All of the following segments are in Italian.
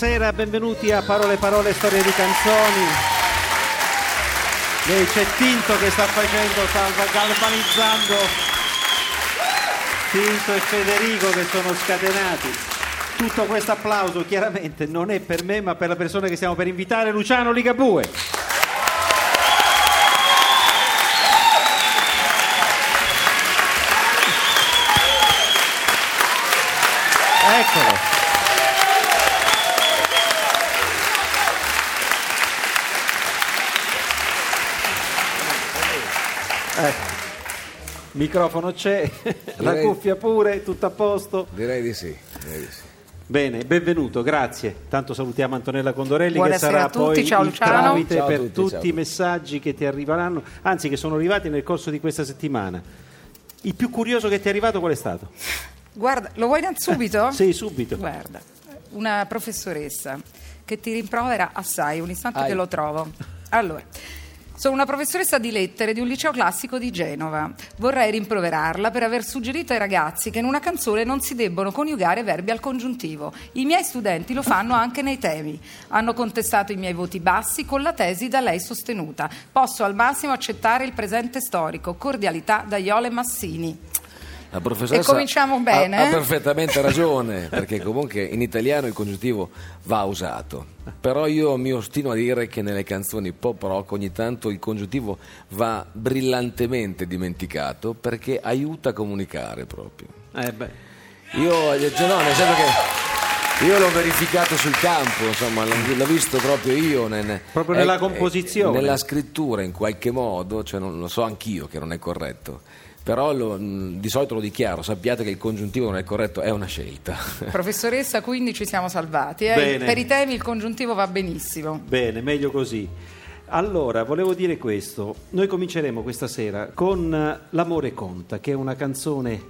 Buonasera, benvenuti a Parole Parole Storie di Canzoni. Lei c'è Tinto che sta facendo, sta galvanizzando. Tinto e Federico che sono scatenati. Tutto questo applauso chiaramente non è per me ma per la persona che stiamo per invitare, Luciano Ligabue. Eccolo. Microfono c'è, la Direi- cuffia pure, tutto a posto. Direi di sì. direi di sì. Bene, benvenuto, grazie. Tanto salutiamo Antonella Condorelli Buonasera che sarà a tutti, poi ciao il Luciano. tramite Ciao a per tutti, tutti ciao. i messaggi che ti arriveranno, anzi che sono arrivati nel corso di questa settimana. Il più curioso che ti è arrivato qual è stato? Guarda, lo vuoi da subito? Sì, subito. Guarda, una professoressa che ti rimprovera assai, un istante Ai. che lo trovo. Allora, sono una professoressa di lettere di un liceo classico di Genova. Vorrei rimproverarla per aver suggerito ai ragazzi che in una canzone non si debbono coniugare verbi al congiuntivo. I miei studenti lo fanno anche nei temi. Hanno contestato i miei voti bassi con la tesi da lei sostenuta. Posso al massimo accettare il presente storico. Cordialità da Iole Massini. La professoressa E cominciamo bene, Ha, ha eh? perfettamente ragione, perché comunque in italiano il congiuntivo va usato. Però io mi ostino a dire che nelle canzoni pop rock ogni tanto il congiuntivo va brillantemente dimenticato perché aiuta a comunicare proprio. Eh beh, Io, eh, cioè, no, nel senso che io l'ho verificato sul campo, insomma, l'ho, l'ho visto proprio io. nel- Proprio nella eh, composizione. nella scrittura, in qualche modo, cioè non lo so anch'io che non è corretto. Però lo- mh, di solito lo dichiaro, sappiate che il congiuntivo non è corretto, è una scelta. Professoressa, quindi ci siamo salvati. eh? Per i temi il congiuntivo va benissimo. bene, meglio così. Allora, volevo dire questo. Noi cominceremo questa sera con eh, L'amore conta, che è una canzone,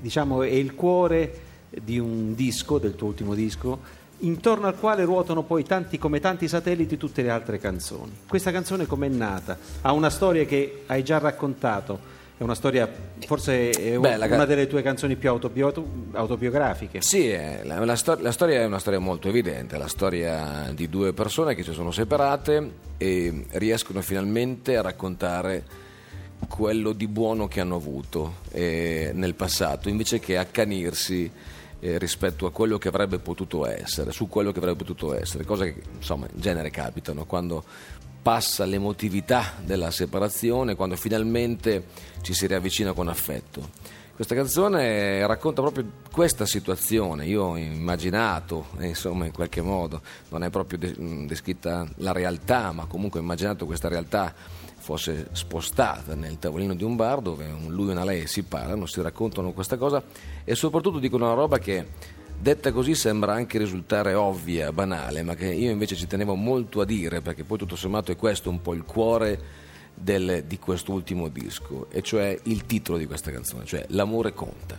diciamo, è il cuore di un disco, del tuo ultimo disco, intorno al quale ruotano poi tanti come tanti satelliti tutte le altre canzoni. Questa canzone com'è nata? Ha una storia che hai già raccontato, è una storia, forse è Beh, la una delle tue canzoni più autobio- autobiografiche. Sì, eh, la, la sto- la storia è una storia molto evidente, la storia di due persone che si sono separate e riescono finalmente a raccontare quello di buono che hanno avuto eh, nel passato, invece che accanirsi eh, rispetto a quello che avrebbe potuto essere, su quello che avrebbe potuto essere, cose che insomma in genere capitano quando passa l'emotività della separazione, quando finalmente ci si riavvicina con affetto. Questa canzone racconta proprio questa situazione, io ho immaginato, eh, insomma in qualche modo, non è proprio mh, descritta la realtà, ma comunque ho immaginato questa realtà fosse spostata nel tavolino di un bar dove lui e una lei si parlano, si raccontano questa cosa e soprattutto dicono una roba che detta così sembra anche risultare ovvia, banale, ma che io invece ci tenevo molto a dire perché poi tutto sommato è questo un po' il cuore del- di quest'ultimo disco, e cioè il titolo di questa canzone, cioè L'amore conta.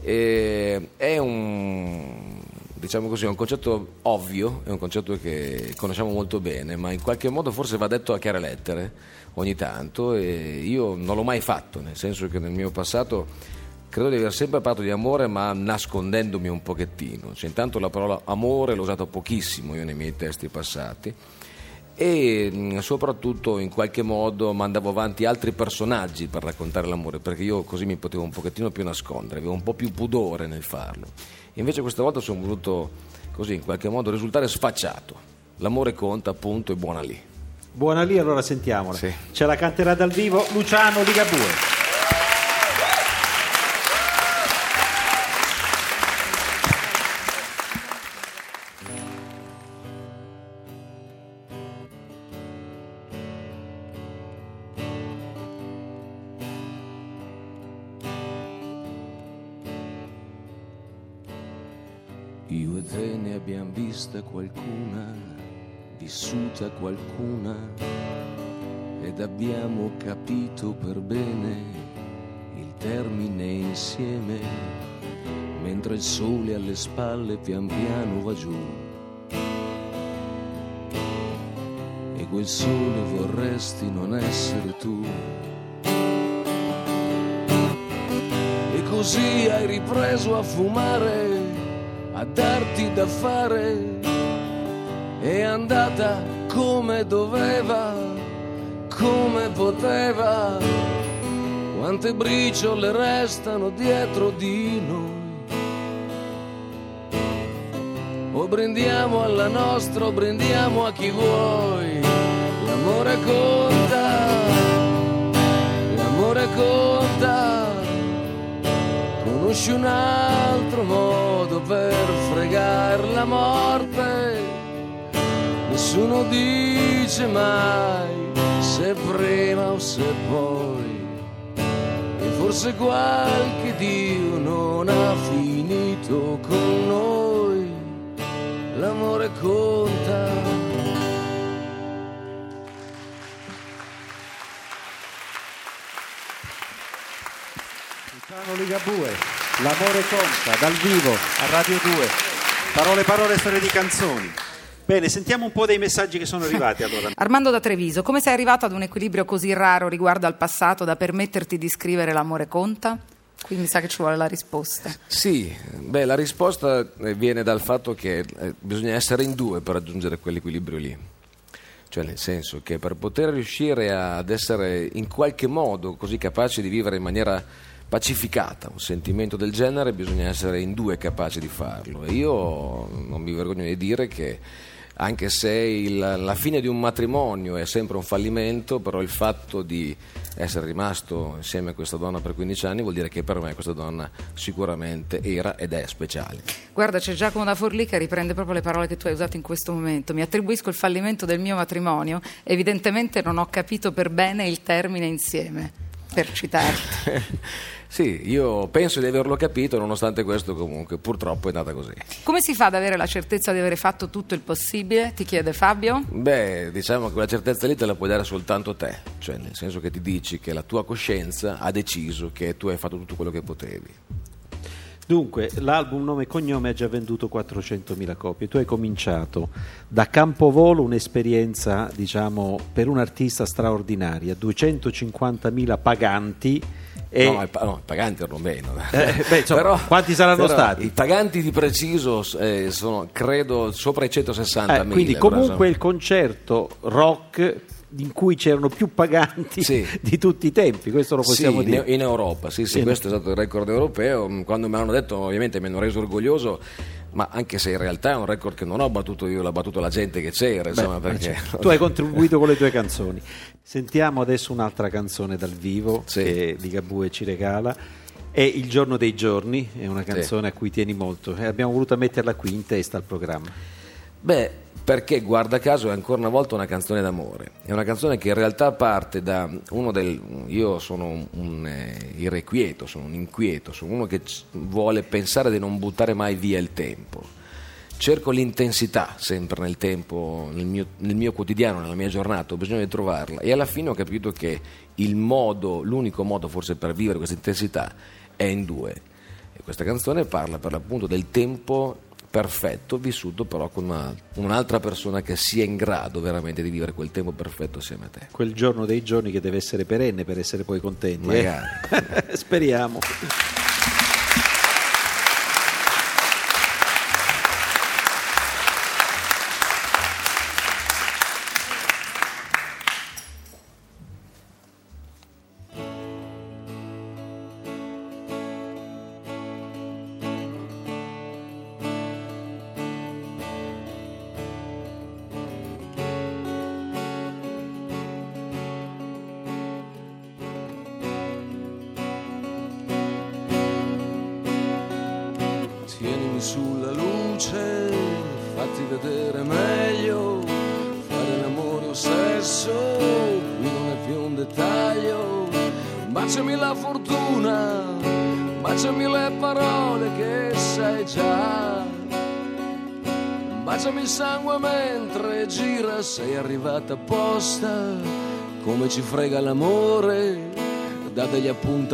E è un, diciamo così, un concetto ovvio, è un concetto che conosciamo molto bene, ma in qualche modo forse va detto a chiare lettere ogni tanto e io non l'ho mai fatto, nel senso che nel mio passato credo di aver sempre parlato di amore ma nascondendomi un pochettino. Cioè, intanto la parola amore l'ho usata pochissimo io nei miei testi passati e mh, soprattutto in qualche modo mandavo avanti altri personaggi per raccontare l'amore perché io così mi potevo un pochettino più nascondere, avevo un po' più pudore nel farlo. Invece questa volta sono voluto così in qualche modo risultare sfacciato. L'amore conta appunto e buona lì. Buona lì, allora sentiamola. Sì. Ce la canterà dal vivo Luciano Ligabue. Qualcuna, vissuta qualcuna, ed abbiamo capito per bene il termine insieme, mentre il sole alle spalle pian piano va giù. E quel sole vorresti non essere tu. E così hai ripreso a fumare a darti da fare è andata come doveva, come poteva. Quante briciole restano dietro di noi. O brindiamo alla nostra o brindiamo a chi vuoi. L'amore conta, l'amore conta conosci un altro modo per fregare la morte. Nessuno dice mai se prima o se poi. E forse qualche Dio non ha finito con noi. L'amore conta. Luciano Ligabue, L'amore conta, dal vivo, a Radio 2. Parole, parole, storie di canzoni. Bene, sentiamo un po' dei messaggi che sono arrivati allora. Armando da Treviso, come sei arrivato ad un equilibrio così raro riguardo al passato da permetterti di scrivere L'amore conta? Qui mi sa che ci vuole la risposta. Sì, beh, la risposta eh, viene dal fatto che eh, bisogna essere in due per raggiungere quell'equilibrio lì. Cioè, nel senso che per poter riuscire ad essere in qualche modo così capaci di vivere in maniera pacificata un sentimento del genere bisogna essere in due capaci di farlo e io non mi vergogno di dire che anche se il, la fine di un matrimonio è sempre un fallimento, però il fatto di essere rimasto insieme a questa donna per 15 anni vuol dire che per me questa donna sicuramente era ed è speciale. Guarda, c'è Giacomo da Forlì che riprende proprio le parole che tu hai usato in questo momento. Mi attribuisco il fallimento del mio matrimonio, evidentemente non ho capito per bene il termine insieme, per citarti. Sì, io penso di averlo capito, nonostante questo comunque purtroppo è andata così. Come si fa ad avere la certezza di aver fatto tutto il possibile? Ti chiede Fabio. Beh, diciamo che quella certezza lì te la puoi dare soltanto te, cioè nel senso che ti dici che la tua coscienza ha deciso che tu hai fatto tutto quello che potevi. Dunque, l'album Nome e Cognome ha già venduto 400.000 copie. Tu hai cominciato da Campovolo un'esperienza, diciamo, per un artista straordinaria, 250.000 paganti e... No, no, i paganti erano meno. Eh, beh, insomma, però, quanti saranno però stati? I paganti di preciso eh, sono, credo, sopra i 160 eh, Quindi comunque il concerto rock in cui c'erano più paganti sì. di tutti i tempi, questo lo possiamo sì, dire. In Europa, sì, sì, questo è stato il record europeo. Quando me l'hanno detto, ovviamente mi hanno reso orgoglioso ma anche se in realtà è un record che non ho battuto io, l'ha battuto la gente che c'era. Insomma, Beh, perché... certo. Tu hai contribuito con le tue canzoni. Sentiamo adesso un'altra canzone dal vivo sì. che Ligabue ci regala. È Il giorno dei giorni, è una canzone sì. a cui tieni molto e abbiamo voluto metterla qui in testa al programma. Beh, perché guarda caso è ancora una volta una canzone d'amore. È una canzone che in realtà parte da uno del. Io sono un, eh, irrequieto, sono un inquieto, sono uno che vuole pensare di non buttare mai via il tempo. Cerco l'intensità sempre nel tempo, nel mio, nel mio quotidiano, nella mia giornata, ho bisogno di trovarla. E alla fine ho capito che il modo, l'unico modo forse per vivere questa intensità è in due. E questa canzone parla per l'appunto del tempo perfetto, vissuto però con una, un'altra persona che sia in grado veramente di vivere quel tempo perfetto assieme a te. Quel giorno dei giorni che deve essere perenne per essere poi contenti. Eh? Magari. Speriamo.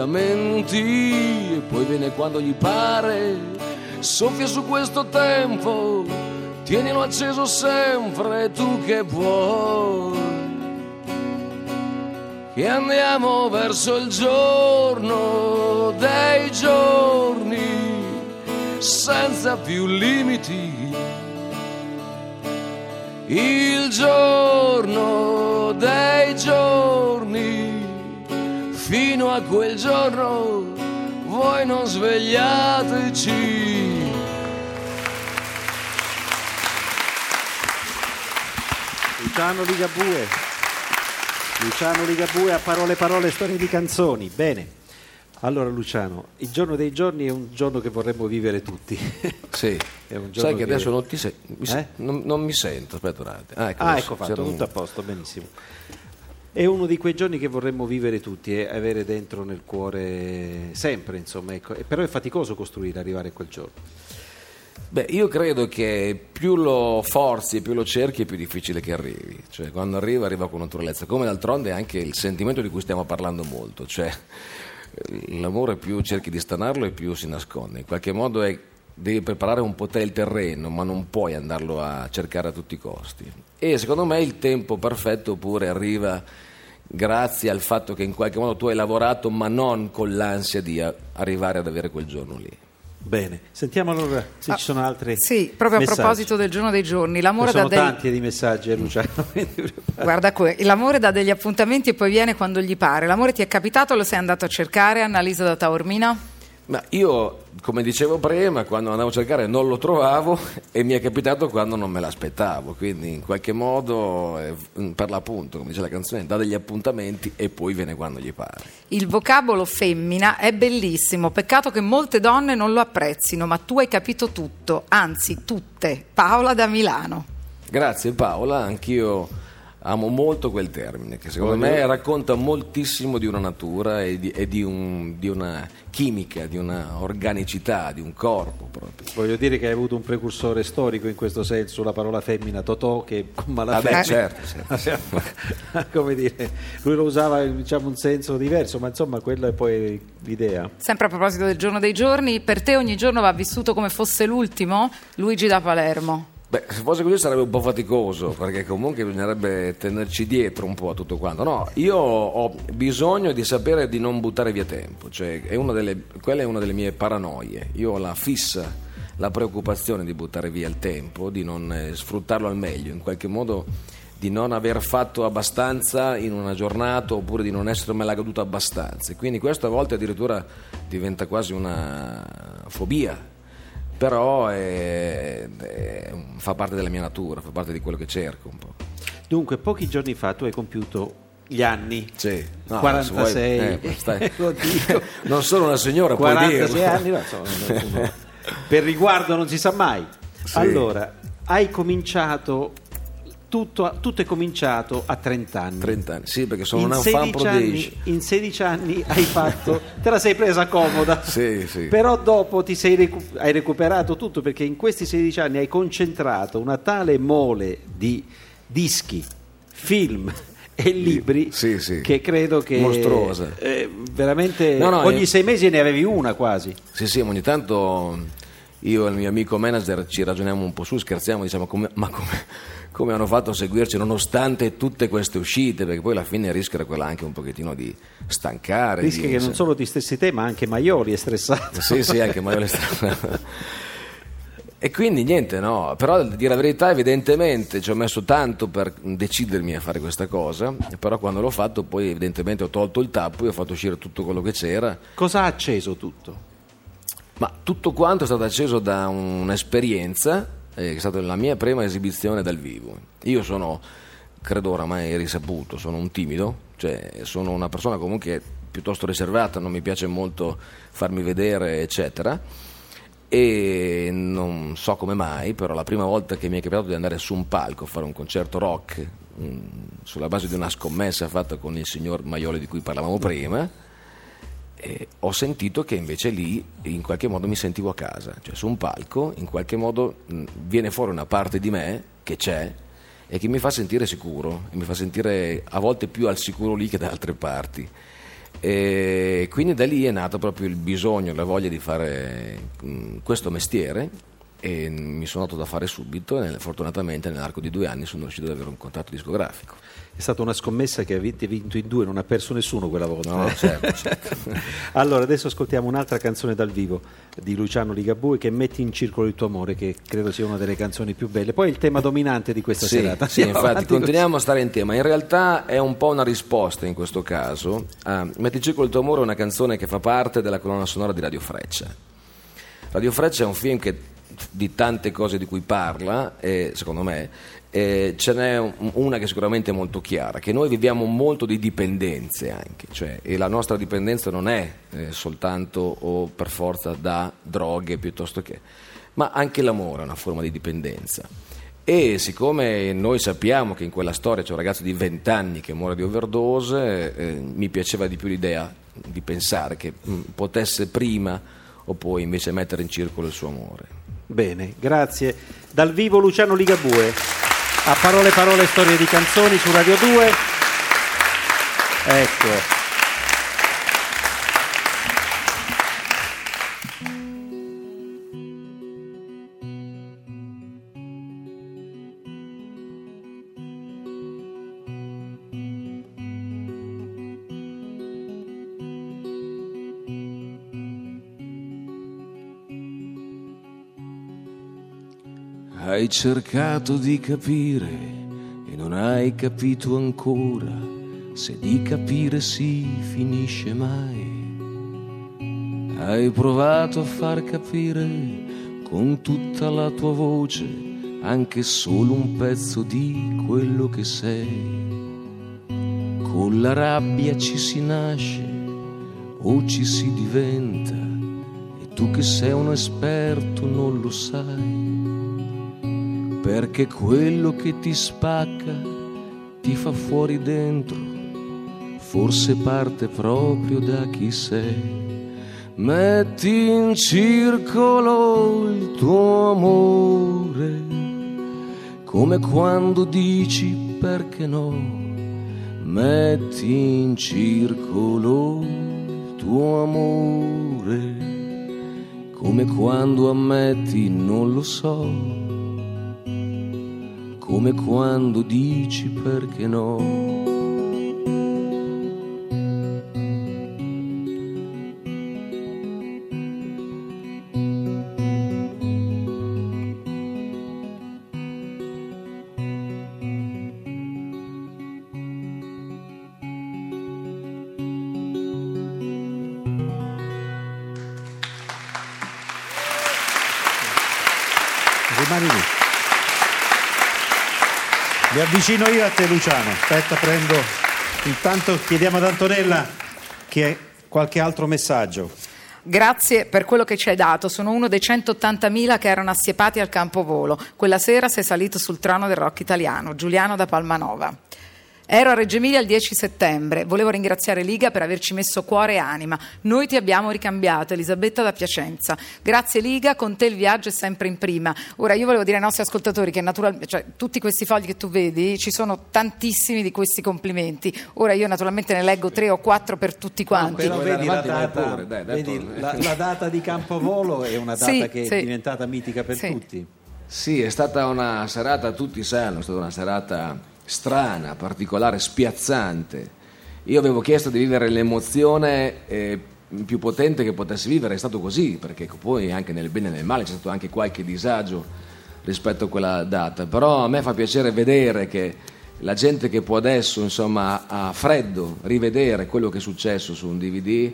Appuntamenti e poi viene quando gli pare, soffia su questo tempo, tienilo acceso sempre tu che vuoi. Che andiamo verso il giorno dei giorni senza più limiti. Il giorno dei giorni, fino a quel giorno voi non svegliateci. Luciano Ligabue. Luciano Ligabue a parole parole storie di canzoni. Bene. Allora Luciano, il giorno dei giorni è un giorno che vorremmo vivere tutti. Sì. Sai che che- adesso non ti se- mi se- Eh? non, non mi sento, aspetta un attimo. Ah, ecco, Ah, ecco fatto, c'era un- tutto a posto, benissimo. È uno di quei giorni che vorremmo vivere tutti e avere dentro nel cuore sempre, insomma, ecco. Però è faticoso costruire, arrivare a quel giorno. Beh, io credo che più lo forzi e più lo cerchi, è più difficile che arrivi. Cioè, quando arriva, arriva con naturalezza. Come d'altronde anche il sentimento di cui stiamo parlando molto. Cioè, l'amore più cerchi di stanarlo e più si nasconde. In qualche modo è- devi preparare un po' te il terreno, ma non puoi andarlo a cercare a tutti i costi. E secondo me il tempo perfetto pure arriva grazie al fatto che in qualche modo tu hai lavorato, ma non con l'ansia di a- arrivare ad avere quel giorno lì. Bene, sentiamo allora se Ah, ci sono altri Sì, proprio a messaggi. proposito del giorno dei giorni, l'amore ne dà sono dei... tanti di messaggi, eh, Luciano. Guarda qui, l'amore dà degli appuntamenti e poi viene quando gli pare. L'amore ti è capitato, lo sei andato a cercare, Annalisa da Taormina? Ma io, come dicevo prima, quando andavo a cercare non lo trovavo e mi è capitato quando non me l'aspettavo, quindi in qualche modo, eh, per l'appunto, come dice la canzone, dà degli appuntamenti e poi viene quando gli pare. Il vocabolo femmina è bellissimo, peccato che molte donne non lo apprezzino, ma tu hai capito tutto, anzi tutte. Paola da Milano. Grazie Paola, anch'io amo molto quel termine, che secondo Voglio- me racconta moltissimo di una natura e di, e di un- di una chimica, di una organicità, di un corpo proprio. Voglio dire che hai avuto un precursore storico in questo senso, la parola femmina, Totò, che con malafede... Vabbè, certo, certo. Come dire, lui lo usava in diciamo, un senso diverso, ma insomma quella è poi l'idea. Sempre a proposito del giorno dei giorni, per te ogni giorno va vissuto come fosse l'ultimo? Luigi da Palermo. Beh, se fosse così sarebbe un po' faticoso, perché comunque bisognerebbe tenerci dietro un po' a tutto quanto. No, io ho bisogno di sapere di non buttare via tempo, cioè è delle- quella è una delle mie paranoie. Io ho la fissa, la preoccupazione di buttare via il tempo, di non eh, sfruttarlo al meglio, in qualche modo di non aver fatto abbastanza in una giornata oppure di non essermela goduta abbastanza. Quindi questo a volte addirittura diventa quasi una fobia però è- è- fa parte della mia natura, fa parte di quello che cerco un po'. Dunque, pochi giorni fa tu hai compiuto gli anni. Sì, no, 46. se vuoi- eh, stai- non sono una signora, puoi 46 dirlo. anni, no, uno- per riguardo non si sa mai. Sì. Allora, hai cominciato, tutto, tutto è cominciato a 30 anni. 30 anni, sì, perché sono in un fan 16, anni, prodigio. in 16 anni hai fatto, te la sei presa comoda, Sì, sì. però dopo ti sei recu- hai recuperato tutto perché in questi 16 anni hai concentrato una tale mole di dischi, film e libri Sì, sì. che credo che Mostruosa. eh, veramente No, no, ogni io- sei mesi ne avevi una quasi. Sì, sì, ogni tanto io e il mio amico manager ci ragioniamo un po' su, scherziamo, diciamo come- ma come, come hanno fatto a seguirci nonostante tutte queste uscite, perché poi alla fine rischia quella anche un pochettino di stancare. Rischia che non solo ti stessi te ma anche Maioli è stressato. Sì, sì, anche Mario Lestrada. E quindi niente, no, però dire la verità evidentemente ci ho messo tanto per decidermi a fare questa cosa, però quando l'ho fatto poi evidentemente ho tolto il tappo e ho fatto uscire tutto quello che c'era, Cosa ha acceso tutto? ma tutto quanto è stato acceso da un'esperienza, è stata la mia prima esibizione dal vivo. Io sono, credo oramai risaputo, sono un timido, cioè sono una persona comunque piuttosto riservata, non mi piace molto farmi vedere, eccetera. E non so come mai, però la prima volta che mi è capitato di andare su un palco a fare un concerto rock, mm, sulla base di una scommessa fatta con il signor Maioli di cui parlavamo prima, E ho sentito che invece lì in qualche modo mi sentivo a casa, cioè su un palco in qualche modo mh, viene fuori una parte di me che c'è e che mi fa sentire sicuro, mi fa sentire a volte più al sicuro lì che da altre parti. E quindi da lì è nato proprio il bisogno, la voglia di fare mh, questo mestiere e mi sono dato da fare subito e fortunatamente nell'arco di due anni sono riuscito ad avere un contratto discografico. È stata una scommessa che avete vinto in due, non ha perso nessuno quella volta. No, eh? certo, certo. allora, adesso ascoltiamo un'altra canzone dal vivo di Luciano Ligabue che Metti in circolo il tuo amore, che credo sia una delle canzoni più belle. Poi il tema dominante di questa Sì, serata. sì, Andiamo infatti avanti continuiamo a stare in tema. In realtà è un po' una risposta in questo caso. a Metti in circolo il tuo amore è una canzone che fa parte della colonna sonora di Radio Freccia. Radio Freccia è un film che di tante cose di cui parla, eh, secondo me, eh, ce n'è un- una che sicuramente è molto chiara, che noi viviamo molto di dipendenze anche, cioè, e la nostra dipendenza non è eh, soltanto o per forza da droghe piuttosto che, ma anche l'amore è una forma di dipendenza. E siccome noi sappiamo che in quella storia c'è un ragazzo di 20 anni che muore di overdose, eh, mi piaceva di più l'idea di pensare che mh, potesse prima o poi invece mettere in circolo il suo amore. Bene, grazie. Dal vivo Luciano Ligabue. A parole parole storie di canzoni su Radio 2. Ecco. Hai cercato di capire e non hai capito ancora se di capire si finisce mai. Hai provato a far capire con tutta la tua voce anche solo un pezzo di quello che sei. Con la rabbia ci si nasce o ci si diventa e tu che sei un esperto non lo sai perché quello che ti spacca ti fa fuori dentro, forse parte proprio da chi sei. Metti in circolo il tuo amore, come quando dici perché no. Metti in circolo il tuo amore, come quando ammetti non lo so come quando dici perché no. Mi avvicino io a te Luciano, aspetta prendo, intanto chiediamo ad Antonella che qualche altro messaggio. Grazie per quello che ci hai dato. Sono uno dei 180.000 che erano assiepati al campovolo. Quella sera sei salito sul trono del rock italiano. Giuliano da Palmanova. Ero a Reggio Emilia il 10 settembre. Volevo ringraziare Liga per averci messo cuore e anima. Noi ti abbiamo ricambiato, Elisabetta da Piacenza. Grazie Liga, con te il viaggio è sempre in prima. Ora io volevo dire ai nostri ascoltatori che naturalmente, cioè, tutti questi fogli che tu vedi, ci sono tantissimi di questi complimenti. Ora io naturalmente ne leggo tre o quattro per tutti quanti. Però Vuoi vedi, la data, pure, dai, dai, vedi la, la data di Campovolo è una data Sì, che sì. è diventata mitica per Sì. tutti. Sì, è stata una serata, tutti sanno, è stata una serata strana, particolare, spiazzante. Io avevo chiesto di vivere l'emozione eh, più potente che potessi vivere, è stato così, perché poi anche nel bene e nel male c'è stato anche qualche disagio rispetto a quella data, però a me fa piacere vedere che la gente che può adesso, insomma, a freddo rivedere quello che è successo su un DVD,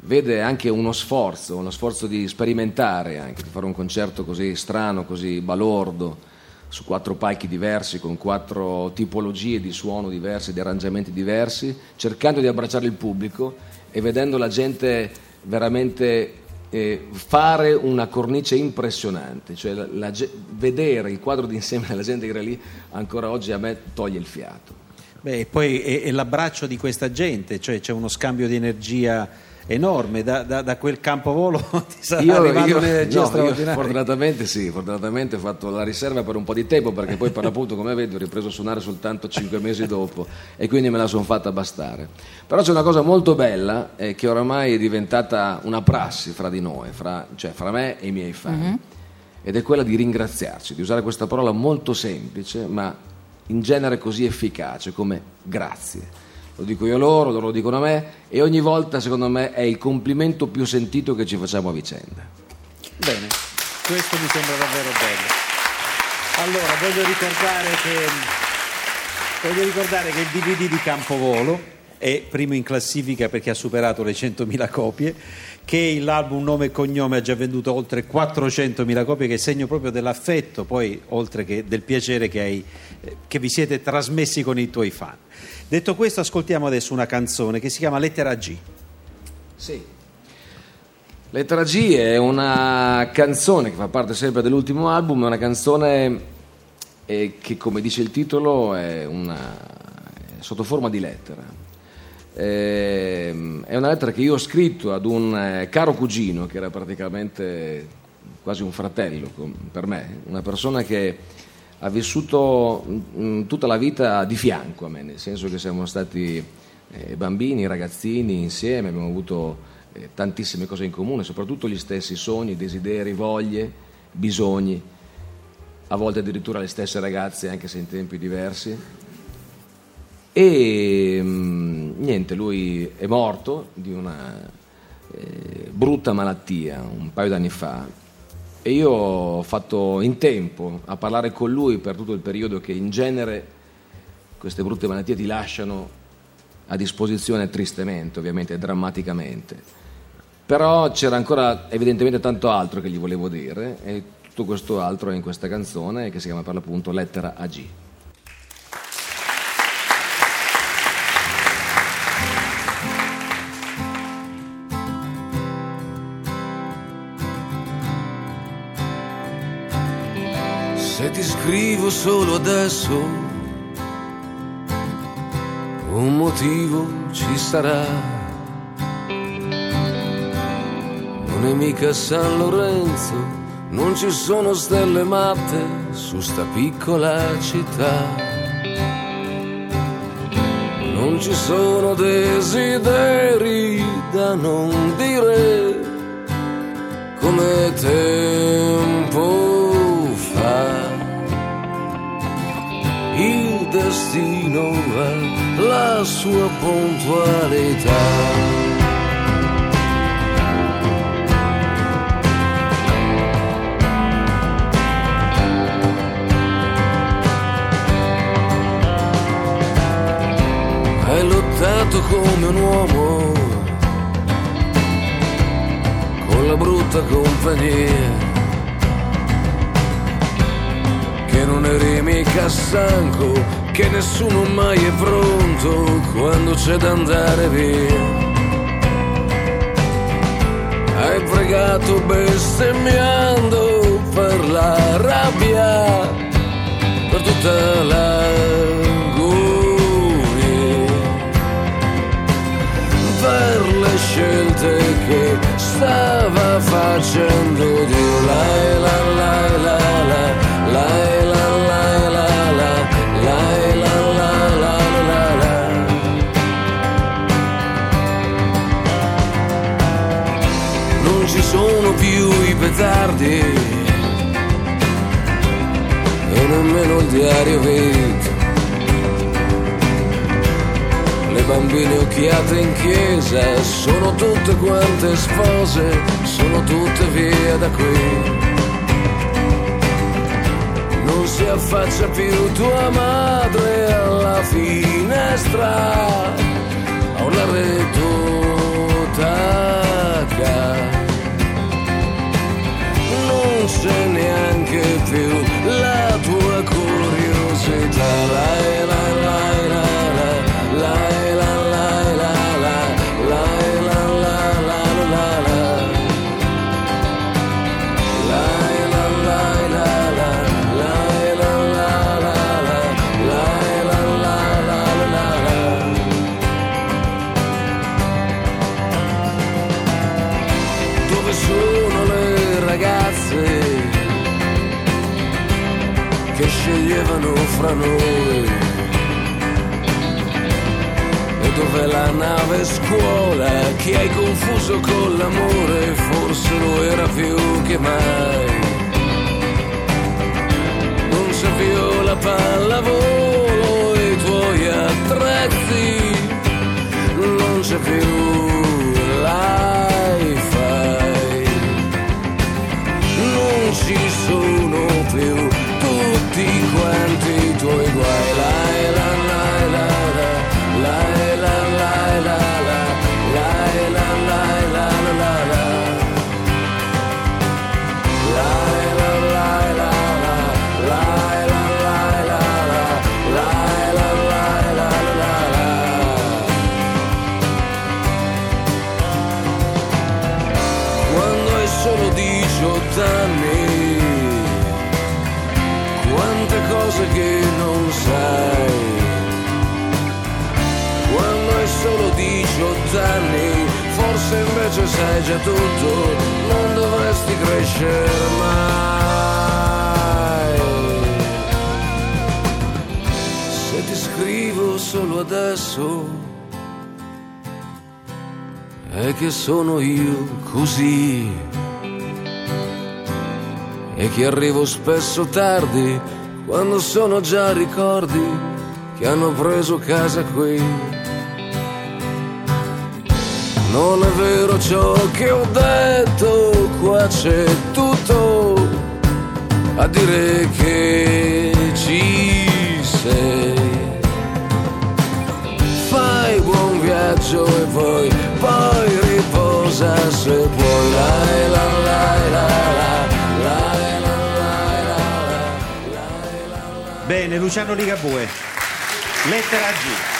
vede anche uno sforzo, uno sforzo di sperimentare anche, di fare un concerto così strano, così balordo, su quattro palchi diversi, con quattro tipologie di suono diverse, di arrangiamenti diversi, cercando di abbracciare il pubblico e vedendo la gente veramente eh, fare una cornice impressionante, cioè la- la vedere il quadro d'insieme della gente che era lì ancora oggi a me toglie il fiato. Beh, e poi è, è l'abbraccio di questa gente, cioè c'è uno scambio di energia enorme, da, da- da quel campovolo ti sarà Io, io- un'energia no, io straordinaria. fortunatamente sì, fortunatamente ho fatto la riserva per un po' di tempo perché poi per l'appunto come vedi ho ripreso a suonare soltanto cinque mesi dopo e quindi me la sono fatta bastare. Però c'è una cosa molto bella eh, che oramai è diventata una prassi fra di noi, fra, cioè fra me e i miei fan, ed è quella di ringraziarci, di usare questa parola molto semplice ma in genere così efficace come grazie. Lo dico io a loro, loro lo dicono a me e ogni volta secondo me è il complimento più sentito che ci facciamo a vicenda. Bene, questo mi sembra davvero bello. Allora, voglio ricordare che, voglio ricordare che il DVD di Campovolo è primo in classifica perché ha superato le 100.000 copie, che l'album Nome e Cognome ha già venduto oltre 400.000 copie, che è segno proprio dell'affetto, poi oltre che del piacere che, hai, eh, che vi siete trasmessi con i tuoi fan. Detto questo, ascoltiamo adesso una canzone che si chiama Lettera G. Sì. Lettera G è una canzone che fa parte sempre dell'ultimo album, è una canzone eh, che come dice il titolo è, una, è sotto forma di lettera. Ehm, È una lettera che io ho scritto ad un eh, caro cugino che era praticamente quasi un fratello per me, una persona che ha vissuto mm, tutta la vita di fianco a me, nel senso che siamo stati eh, bambini, ragazzini insieme, abbiamo avuto eh, tantissime cose in comune, soprattutto gli stessi sogni, desideri, voglie, bisogni, a volte addirittura le stesse ragazze, anche se in tempi diversi. E mm, niente, lui è morto di una eh, brutta malattia un paio d'anni fa e io ho fatto in tempo a parlare con lui per tutto il periodo che in genere queste brutte malattie ti lasciano a disposizione tristemente, ovviamente, drammaticamente. Però c'era ancora evidentemente tanto altro che gli volevo dire e tutto questo altro è in questa canzone che si chiama per l'appunto Lettera a G. Se ti scrivo solo adesso, un motivo ci sarà. Non è mica San Lorenzo, non ci sono stelle matte su sta piccola città. Non ci sono desideri da non dire come tempo destino ha la sua puntualità. Hai lottato come un uomo con la brutta compagnia che non eri mica stanco, che nessuno mai è pronto quando c'è da andare via. Hai pregato bestemmiando per la rabbia, per tutta l'agonia, per le scelte che stava facendo Dio. La la la la la la la la più i petardi. E nemmeno il diario vita. Le bambine occhiate in chiesa sono tutte quante spose, sono tutte via da qui. Non si affaccia più tua madre alla finestra a Non c'è neanche più la tua curiosità. La, fra noi. E dove la nave scuola? Che hai confuso con l'amore, forse lo era più che mai. Non c'è più la pallavolo e i tuoi attrezzi, non c'è più l'hi-fi, non ci sono più tutti quanti i tuoi guai. Sono io così e che arrivo spesso tardi quando sono già ricordi che hanno preso casa qui. Non è vero ciò che ho detto, qua c'è tutto a dire che ci sei fai buon viaggio e poi, poi riposa se. Lai, la, la, la, la. Bene, Luciano Ligabue. Lettera G.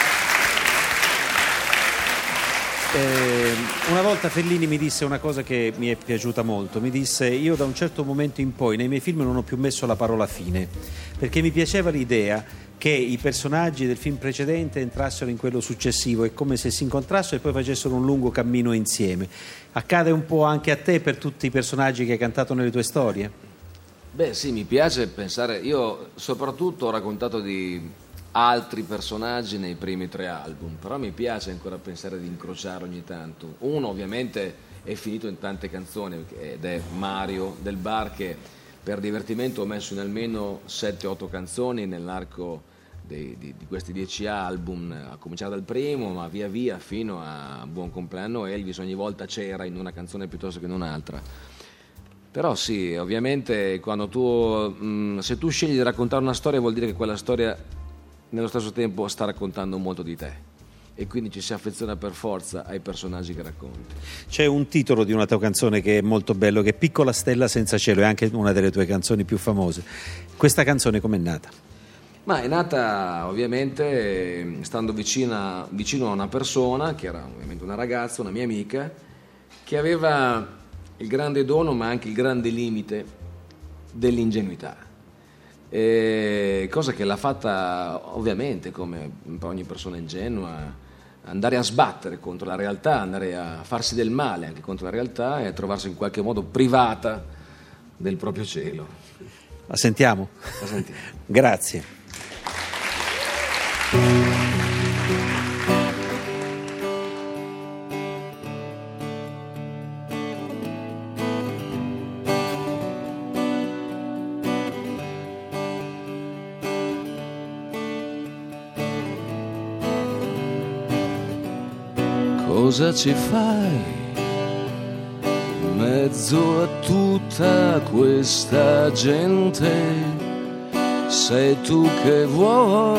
Eh, una volta Fellini mi disse una cosa che mi è piaciuta molto, mi disse io da un certo momento in poi nei miei film non ho più messo la parola fine, perché mi piaceva l'idea che i personaggi del film precedente entrassero in quello successivo, è come se si incontrassero e poi facessero un lungo cammino insieme. Accade un po' anche a te per tutti i personaggi che hai cantato nelle tue storie? Beh sì, mi piace pensare, io soprattutto ho raccontato di altri personaggi nei primi tre album, però mi piace ancora pensare di incrociare ogni tanto. Uno ovviamente è finito in tante canzoni ed è Mario del Bar che per divertimento ho messo in almeno 7-8 canzoni nell'arco dei- di, di questi dieci album, a cominciare dal primo, ma via via fino a Buon compleanno Elvis, ogni volta c'era in una canzone piuttosto che in un'altra. Però sì, ovviamente quando tu, mh, se tu scegli di raccontare una storia vuol dire che quella storia nello stesso tempo sta raccontando molto di te e quindi ci si affeziona per forza ai personaggi che racconti. C'è un titolo di una tua canzone che è molto bello, che è Piccola stella senza cielo, è anche una delle tue canzoni più famose. Questa canzone com'è nata? Ma è nata ovviamente stando vicina- vicino a una persona, che era ovviamente una ragazza, una mia amica, che aveva il grande dono ma anche il grande limite dell'ingenuità. E cosa che l'ha fatta ovviamente, come ogni persona ingenua, andare a sbattere contro la realtà, andare a farsi del male anche contro la realtà e a trovarsi in qualche modo privata del proprio cielo. La sentiamo? La sentiamo. Grazie. Cosa ci fai in mezzo a tutta questa gente? Sei tu che vuoi,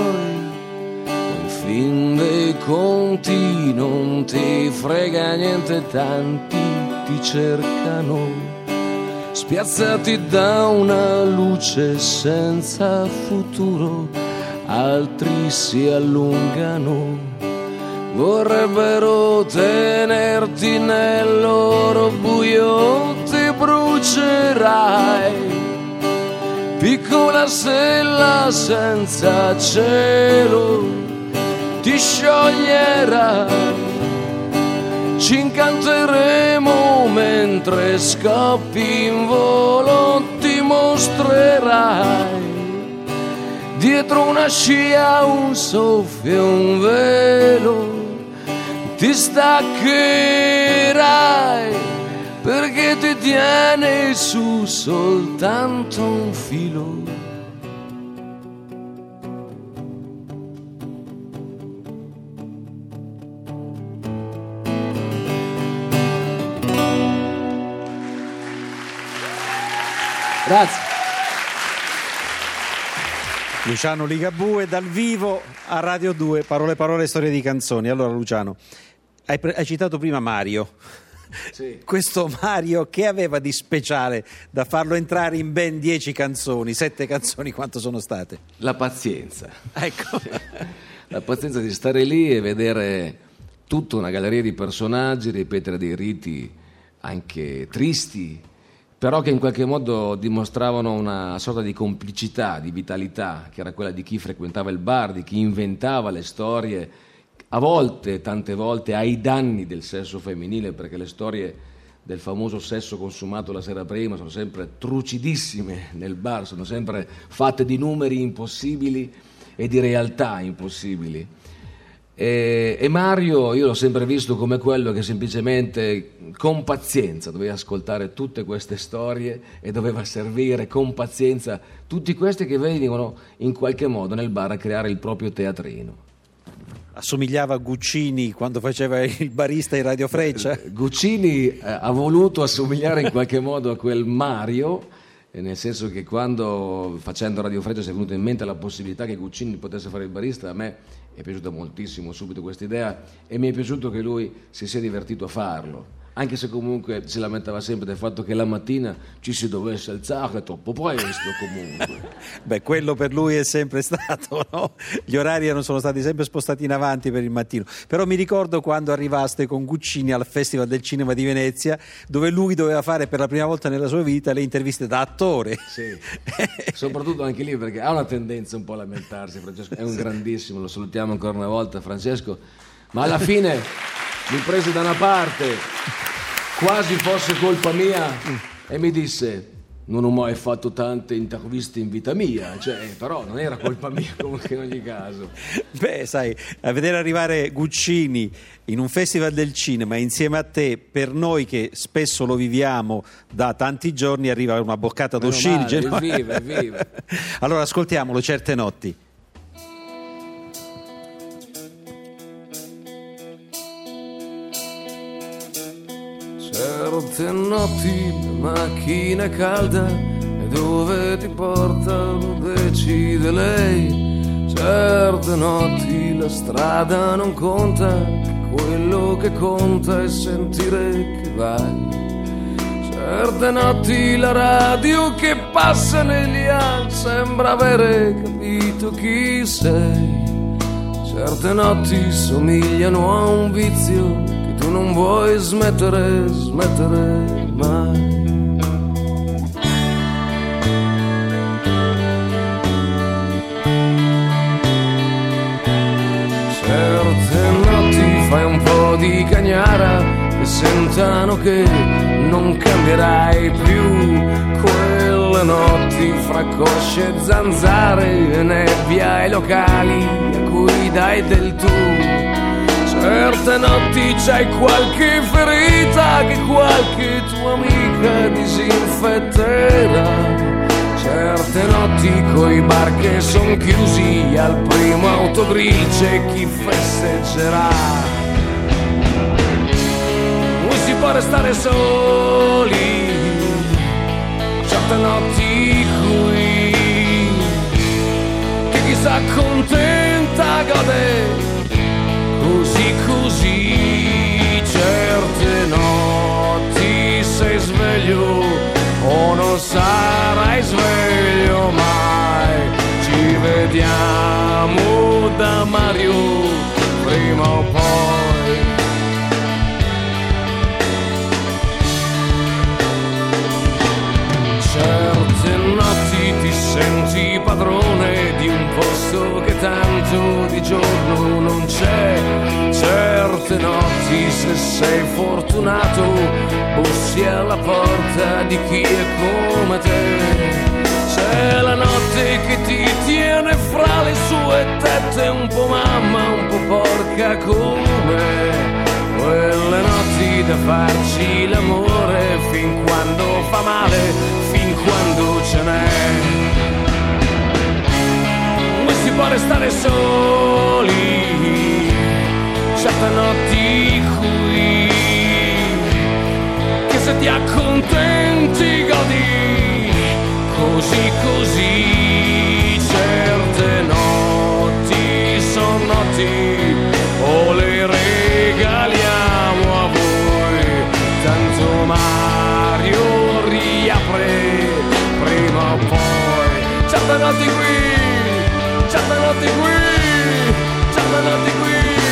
in fin dei conti non ti frega niente, tanti ti cercano. Spiazzati da una luce senza futuro, altri si allungano vorrebbero tenerti nel loro buio, ti brucerai. Piccola stella senza cielo, ti scioglierai. Ci incanteremo mentre scappi in volo, ti mostrerai dietro una scia un soffio, un velo, ti staccherai perché ti tiene su soltanto un filo. Grazie. Luciano Ligabue dal vivo a Radio 2, parole parole, storie di canzoni. Allora Luciano, hai, pre- hai citato prima Mario. Sì. Questo Mario che aveva di speciale da farlo entrare in ben dieci canzoni, sette canzoni quanto sono state? La pazienza. Ecco. La pazienza di stare lì e vedere tutta una galleria di personaggi, ripetere dei riti anche tristi, però che in qualche modo dimostravano una sorta di complicità, di vitalità, che era quella di chi frequentava il bar, di chi inventava le storie, a volte, tante volte, ai danni del sesso femminile, perché le storie del famoso sesso consumato la sera prima sono sempre trucidissime nel bar, sono sempre fatte di numeri impossibili e di realtà impossibili. E, e Mario io l'ho sempre visto come quello che semplicemente con pazienza doveva ascoltare tutte queste storie e doveva servire con pazienza tutti questi che venivano in qualche modo nel bar a creare il proprio teatrino. Assomigliava a Guccini quando faceva il barista in Radio Freccia. Guccini eh, ha voluto assomigliare in qualche modo a quel Mario, eh, nel senso che quando facendo Radio Freccia si è venuta in mente la possibilità che Guccini potesse fare il barista, a me è piaciuta moltissimo subito questa idea e mi è piaciuto che lui si sia divertito a farlo. Anche se comunque si lamentava sempre del fatto che la mattina ci si dovesse alzare troppo presto comunque. Beh, quello per lui è sempre stato, no? Gli orari erano, sono stati sempre spostati in avanti per il mattino. Però mi ricordo quando arrivaste con Guccini al Festival del Cinema di Venezia, dove lui doveva fare per la prima volta nella sua vita le interviste da attore. Sì, soprattutto anche lì perché ha una tendenza un po' a lamentarsi, Francesco è un grandissimo, lo salutiamo ancora una volta Francesco, ma alla fine mi prese da una parte, quasi fosse colpa mia, e mi disse non ho mai fatto tante interviste in vita mia, cioè, però non era colpa mia comunque in ogni caso. Beh, sai, a vedere arrivare Guccini in un festival del cinema insieme a te, per noi che spesso lo viviamo da tanti giorni, arriva una boccata male, evviva, evviva. allora ascoltiamolo, certe notti. Certe notti la macchina calda e dove ti porta lo decide lei. Certe notti la strada non conta, quello che conta è sentire che vai. Certe notti la radio che passa negli anni sembra avere capito chi sei. Certe notti somigliano a un vizio tu non vuoi smettere, smettere mai. Certe notti fai un po' di cagnara e sentano che non cambierai più. Quelle notti fra cosce zanzare, nebbia e locali a cui dai del tu. Certe notti c'hai qualche ferita che qualche tua amica disinfetterà. Certe notti coi bar che son chiusi al primo autogrill c'è chi festeggerà. Noi si può restare soli, certe notti qui, che chi s'accontenta gode così così certe notti sei sveglio o non sarai sveglio mai ci vediamo da Mario prima o poi certe notti ti senti padrone di un posto che tanto di giorno non c'è queste notti se sei fortunato bussi alla porta di chi è come te. C'è la notte che ti tiene fra le sue tette un po' mamma un po' porca come quelle notti da farci l'amore fin quando fa male fin quando ce n'è. Non si può restare soli? Certe notti qui? Che se ti accontenti godi. Così così certe notti sono notti. O le regaliamo a voi. Tanto Mario riapre prima o poi. Certe notti qui certe notti qui certe notti qui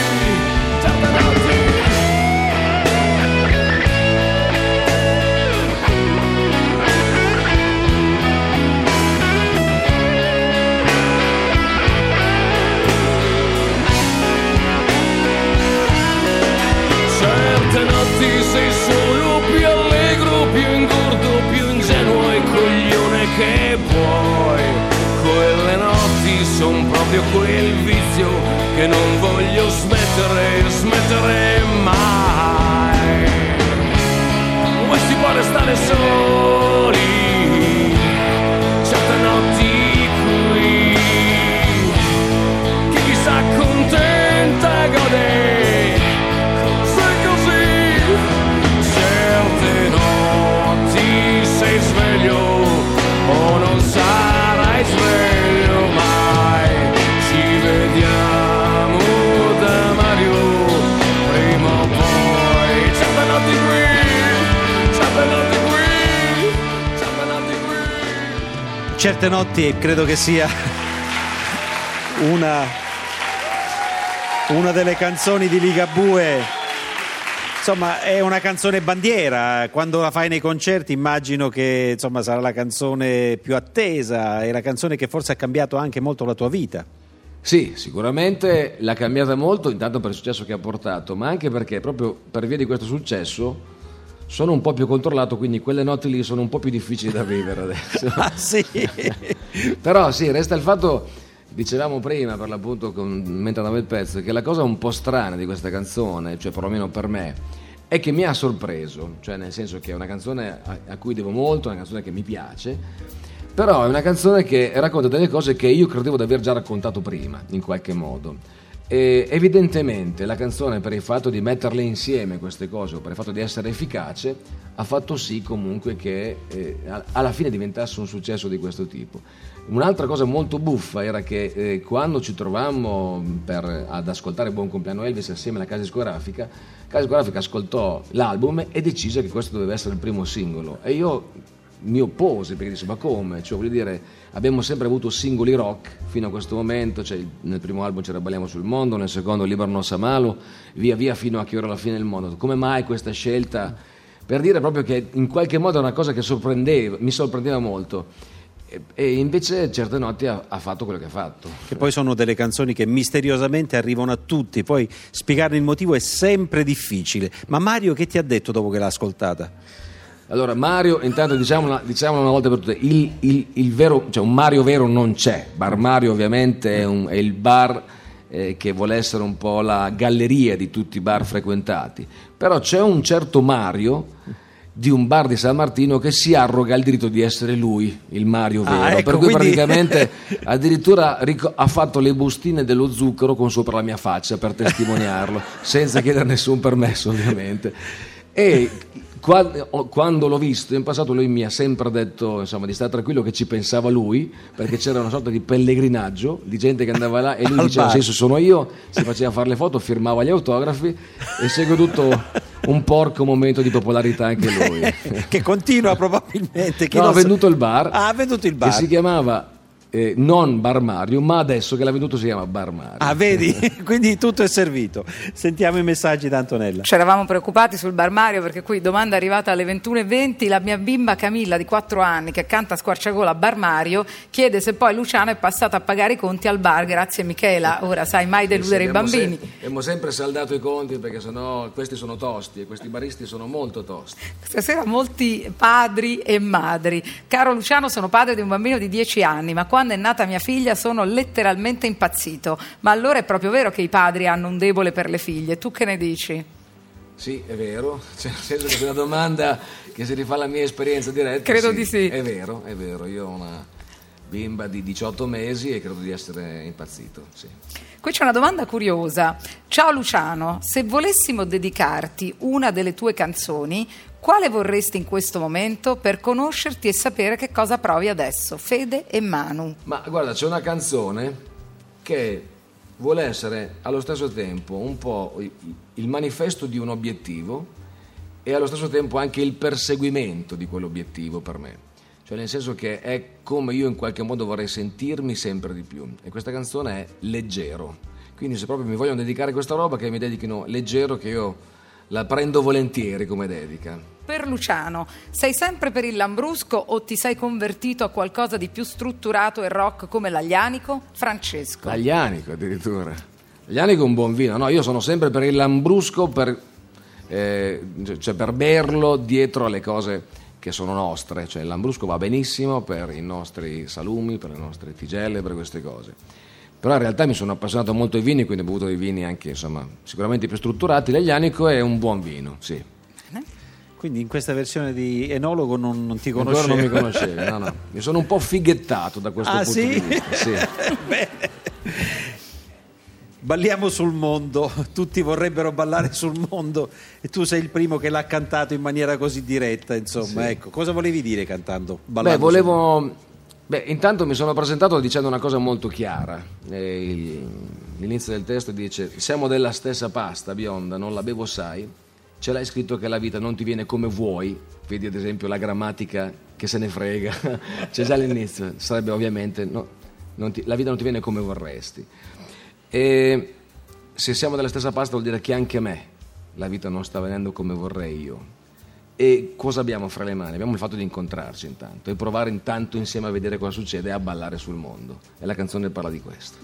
qui Certe notti credo che sia una, una delle canzoni di Ligabue. Insomma, è una canzone bandiera. Quando la fai nei concerti, immagino che insomma, sarà la canzone più attesa. È la canzone che forse ha cambiato anche molto la tua vita. Sì, sicuramente l'ha cambiata molto, intanto per il successo che ha portato, ma anche perché proprio per via di questo successo sono un po' più controllato, quindi quelle notti lì sono un po' più difficili da vivere adesso. Ah, sì. Però sì, resta il fatto, dicevamo prima per l'appunto con- mentre andavo il pezzo, che la cosa un po' strana di questa canzone, cioè perlomeno per me, è che mi ha sorpreso, cioè nel senso che è una canzone a, a cui devo molto, è una canzone che mi piace, però è una canzone che racconta delle cose che io credevo di aver già raccontato prima, in qualche modo. E evidentemente la canzone, per il fatto di metterle insieme queste cose, o per il fatto di essere efficace, ha fatto sì comunque che eh, alla fine diventasse un successo di questo tipo. Un'altra cosa molto buffa era che eh, quando ci trovammo per- ad ascoltare Buon compleanno Elvis assieme alla casa discografica, la casa discografica ascoltò l'album e decise che questo doveva essere il primo singolo. E io mi opposi perché dissi ma come? Cioè voglio dire, abbiamo sempre avuto singoli rock fino a questo momento, cioè, nel primo album c'era Balliamo sul mondo, nel secondo Liberno Samalo, via via fino a che ora la fine del mondo. Come mai questa scelta? Per dire proprio che in qualche modo è una cosa che sorprendeva, mi sorprendeva molto. E, invece certe notti ha fatto quello che ha fatto. Che poi sono delle canzoni che misteriosamente arrivano a tutti, poi spiegarne il motivo è sempre difficile. Ma Mario che ti ha detto dopo che l'ha ascoltata? Allora, Mario, intanto diciamolo, diciamolo una volta per tutte, il, il- il vero, cioè un Mario vero non c'è. Bar Mario ovviamente è, un- è il bar eh, che vuole essere un po' la galleria di tutti i bar frequentati. Però c'è un certo Mario di un bar di San Martino che si arroga il diritto di essere lui, il Mario vero. Ah, ecco, per cui quindi- praticamente addirittura ric- ha fatto le bustine dello zucchero con sopra la mia faccia per testimoniarlo, senza chiedere nessun permesso ovviamente. E quando l'ho visto in passato lui mi ha sempre detto insomma, di stare tranquillo che ci pensava lui, perché c'era una sorta di pellegrinaggio di gente che andava là e lui Al diceva sì, sono io, si faceva fare le foto, firmava gli autografi e segue tutto un porco momento di popolarità anche lui. che continua probabilmente. chi No, lo ha venduto il bar. Ah, ha venduto il Che bar. si chiamava eh, non Bar Mario, ma adesso che l'ha venduto si chiama Bar Mario. Ah, vedi? Quindi tutto è servito. Sentiamo i messaggi da Antonella. Ci eravamo preoccupati sul bar Mario perché qui domanda è arrivata alle 21.20 la mia bimba Camilla di 4 anni che canta a squarciagola a bar Mario chiede se poi Luciano è passato a pagare i conti al bar grazie Michela ora sai mai deludere Sì, i bambini se- abbiamo sempre saldato i conti perché sennò questi sono tosti e questi baristi sono molto tosti. Stasera molti padri e madri. Caro Luciano, sono padre di un bambino di 10 anni, ma quando è nata mia figlia sono letteralmente impazzito. Ma allora è proprio vero che i padri hanno un debole per le figlie. Tu che ne dici? Sì, è vero, cioè, nel senso che è una domanda che si rifà alla mia esperienza diretta. Credo di sì. È vero, è vero, io ho una bimba di 18 mesi e credo di essere impazzito, sì. Qui c'è una domanda curiosa. Ciao Luciano, se volessimo dedicarti una delle tue canzoni, quale vorresti in questo momento per conoscerti e sapere che cosa provi adesso? Fede e Manu. Ma guarda, c'è una canzone che vuole essere allo stesso tempo un po' il manifesto di un obiettivo e allo stesso tempo anche il perseguimento di quell'obiettivo per me. Cioè nel senso che è come io in qualche modo vorrei sentirmi sempre di più. E questa canzone è leggero. Quindi se proprio mi vogliono dedicare questa roba, che mi dedichino leggero, che io la prendo volentieri come dedica. Per Luciano, sei sempre per il Lambrusco o ti sei convertito a qualcosa di più strutturato e rock come l'Aglianico? Francesco. L'aglianico addirittura. L'aglianico è un buon vino. No, io sono sempre per il lambrusco, per, eh, cioè per berlo dietro alle cose che sono nostre. Cioè il lambrusco va benissimo per i nostri salumi, per le nostre tigelle, per queste cose. Però in realtà mi sono appassionato molto ai vini, quindi ho bevuto dei vini anche insomma, sicuramente più strutturati. L'aglianico è un buon vino, sì. Quindi in questa versione di enologo non, non ti Ancora conoscevo. non mi conoscevi, no, no. Mi sono un po' fighettato da questo Ah, punto sì? di vista. Sì. Balliamo sul mondo, tutti vorrebbero ballare sul mondo e tu sei il primo che l'ha cantato in maniera così diretta, insomma, ecco. Cosa volevi dire cantando? Beh, volevo. Beh, intanto mi sono presentato dicendo una cosa molto chiara. L'inizio del testo dice: Siamo della stessa pasta bionda, non la bevo sai. Ce l'hai scritto che la vita non ti viene come vuoi. Vedi ad esempio la grammatica che se ne frega. C'è già all'inizio. Sarebbe ovviamente: no, ti- la vita non ti viene come vorresti. E se siamo della stessa pasta vuol dire che anche a me la vita non sta venendo come vorrei io. E cosa abbiamo fra le mani? Abbiamo il fatto di incontrarci intanto e provare intanto insieme a vedere cosa succede e a ballare sul mondo. E la canzone parla di questo.